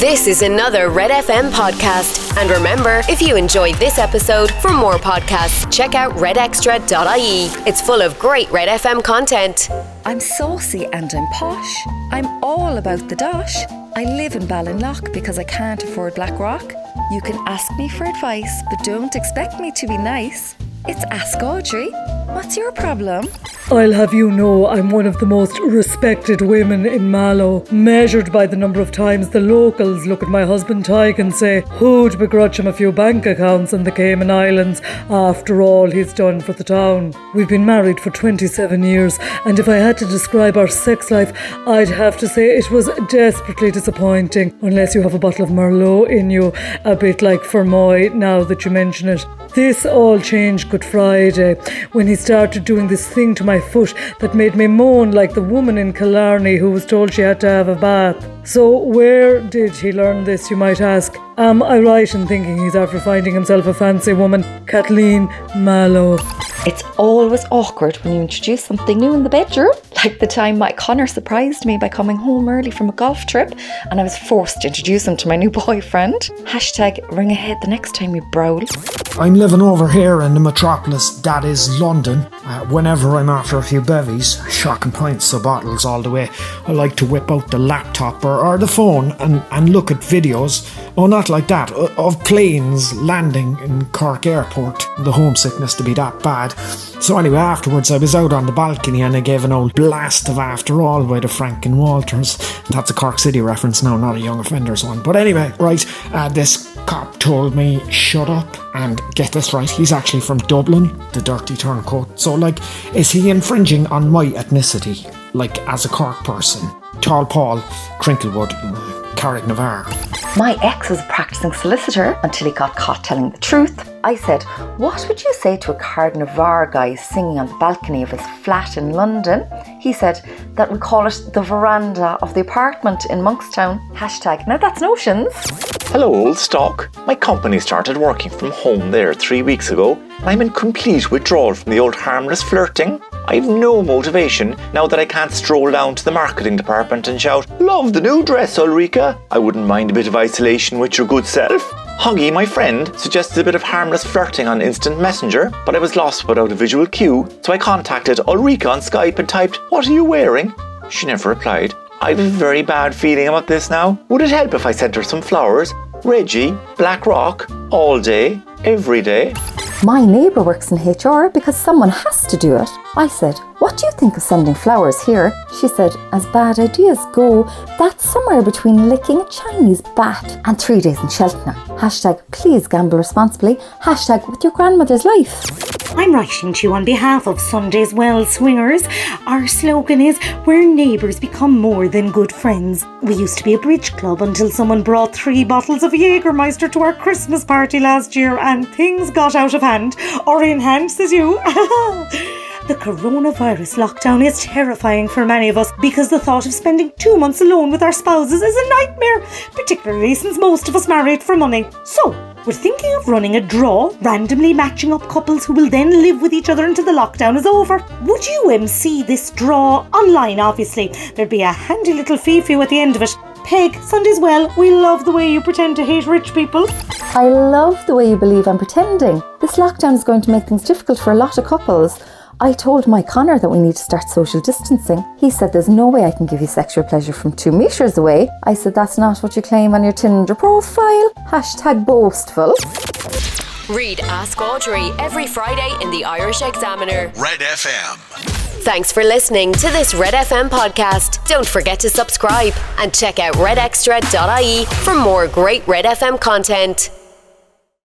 This is another Red FM podcast. And remember, if you enjoyed this episode, for more podcasts, check out redextra.ie. It's full of great Red FM content. I'm saucy and I'm posh. I'm all about the dosh. I live in Ballinlough because I can't afford Blackrock. You can ask me for advice, but don't expect me to be nice. It's Ask Audrey. What's your problem? I'll have you know I'm one of the most respected women in Mallow, measured by the number of times the locals look at my husband Tyke and say, Who'd begrudge him a few bank accounts in the Cayman Islands after all he's done for the town? We've been married for 27 years, and if I had to describe our sex life, I'd have to say it was desperately disappointing, unless you have a bottle of Merlot in you, a bit like Fermoy now that you mention it. This all changed Good Friday when he started doing this thing to my foot that made me moan like the woman in Killarney who was told she had to have a bath. So, where did he learn this, you might ask? Am I right in thinking he's after finding himself a fancy woman, Kathleen Mallow? It's always awkward when you introduce something new in the bedroom. Like the time Mike Connor surprised me by coming home early from a golf trip and I was forced to introduce him to my new boyfriend. Hashtag ring ahead the next time you browl. I'm living over here in the metropolis, that is London. Uh, whenever I'm after a few bevies, shocking pints of bottles all the way, I like to whip out the laptop or, or the phone and, and look at videos. Oh, not like that, of planes landing in Cork Airport. The homesickness to be that bad. So, anyway, afterwards, I was out on the balcony and I gave an old blast of After All by the Frank and Walters. That's a Cork City reference now, not a Young Offenders one. But anyway, right, uh, this cop told me, shut up, and get this right, he's actually from Dublin, the dirty turncoat. So, like, is he infringing on my ethnicity, like, as a Cork person? Tall Paul, Cricklewood, Carrick Carrignavar. My ex was a practicing solicitor until he got caught telling the truth. I said, What would you say to a Carrignavar guy singing on the balcony of his flat in London? He said that we call it the veranda of the apartment in Monkstown. Hashtag, now that's notions. Hello, old stock. My company started working from home there three weeks ago. I'm in complete withdrawal from the old harmless flirting. I've no motivation now that I can't stroll down to the marketing department and shout, Love the new dress, Ulrika. I wouldn't mind a bit of isolation with your good self. Huggy, my friend, suggested a bit of harmless flirting on instant messenger, but I was lost without a visual cue, so I contacted Ulrika on Skype and typed, What are you wearing? She never replied. I have a very bad feeling about this now. Would it help if I sent her some flowers? Reggie, Blackrock, all day, every day. My neighbour works in HR because someone has to do it. I said, What do you think of sending flowers here? She said, As bad ideas go, that's somewhere between licking a Chinese bat and three days in Cheltenham. Hashtag please gamble responsibly. Hashtag with your grandmother's life. I'm writing to you on behalf of Sunday's Well Swingers. Our slogan is Where neighbours become more than good friends. We used to be a bridge club until someone brought three bottles of Jägermeister to our Christmas party last year and things got out of hand. Or in hand, says you. The coronavirus lockdown is terrifying for many of us because the thought of spending two months alone with our spouses is a nightmare, particularly since most of us married for money. So, we're thinking of running a draw, randomly matching up couples who will then live with each other until the lockdown is over. Would you MC this draw online, obviously? There'd be a handy little fee for you at the end of it. Peg, Sunday's well, we love the way you pretend to hate rich people. I love the way you believe I'm pretending. This lockdown is going to make things difficult for a lot of couples. I told my Connor that we need to start social distancing. He said there's no way I can give you sexual pleasure from two metres away. I said that's not what you claim on your Tinder profile. Hashtag boastful. Read Ask Audrey every Friday in the Irish Examiner. Red FM. Thanks for listening to this Red FM podcast. Don't forget to subscribe and check out redextra.ie for more great Red FM content.